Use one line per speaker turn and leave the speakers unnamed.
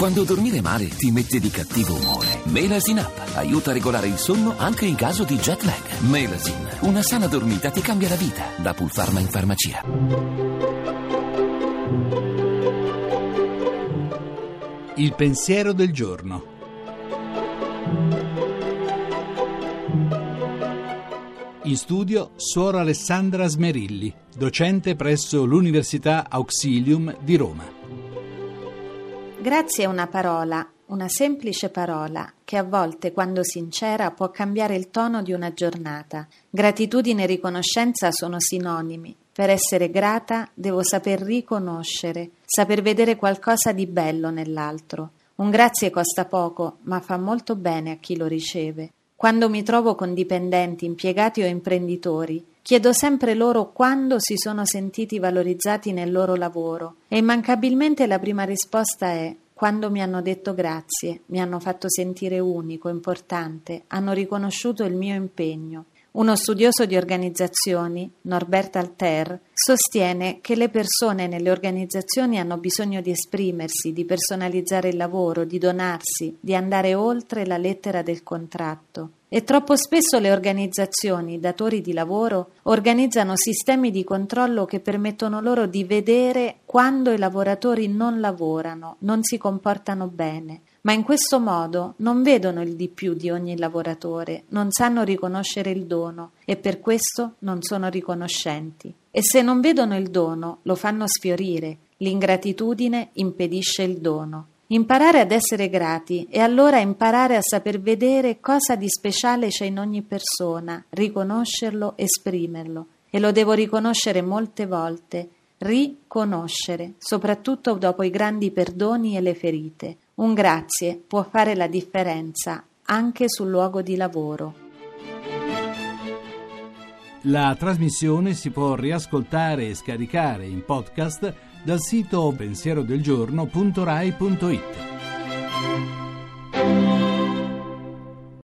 Quando dormire male ti mette di cattivo umore. Melasin Up aiuta a regolare il sonno anche in caso di jet lag. Melasin, una sana dormita ti cambia la vita. Da Pulpharma in farmacia.
Il pensiero del giorno. In studio Suor Alessandra Smerilli, docente presso l'Università Auxilium di Roma.
Grazie è una parola, una semplice parola, che a volte, quando sincera, può cambiare il tono di una giornata. Gratitudine e riconoscenza sono sinonimi. Per essere grata devo saper riconoscere, saper vedere qualcosa di bello nell'altro. Un grazie costa poco, ma fa molto bene a chi lo riceve. Quando mi trovo con dipendenti, impiegati o imprenditori, Chiedo sempre loro quando si sono sentiti valorizzati nel loro lavoro e immancabilmente la prima risposta è quando mi hanno detto grazie, mi hanno fatto sentire unico, importante, hanno riconosciuto il mio impegno. Uno studioso di organizzazioni, Norbert Alter, sostiene che le persone nelle organizzazioni hanno bisogno di esprimersi, di personalizzare il lavoro, di donarsi, di andare oltre la lettera del contratto. E troppo spesso le organizzazioni, datori di lavoro, organizzano sistemi di controllo che permettono loro di vedere quando i lavoratori non lavorano, non si comportano bene, ma in questo modo non vedono il di più di ogni lavoratore, non sanno riconoscere il dono e per questo non sono riconoscenti. E se non vedono il dono, lo fanno sfiorire. L'ingratitudine impedisce il dono. Imparare ad essere grati e allora imparare a saper vedere cosa di speciale c'è in ogni persona, riconoscerlo, esprimerlo. E lo devo riconoscere molte volte, riconoscere, soprattutto dopo i grandi perdoni e le ferite. Un grazie può fare la differenza anche sul luogo di lavoro.
La trasmissione si può riascoltare e scaricare in podcast dal sito pensierodelgiorno.rai.it.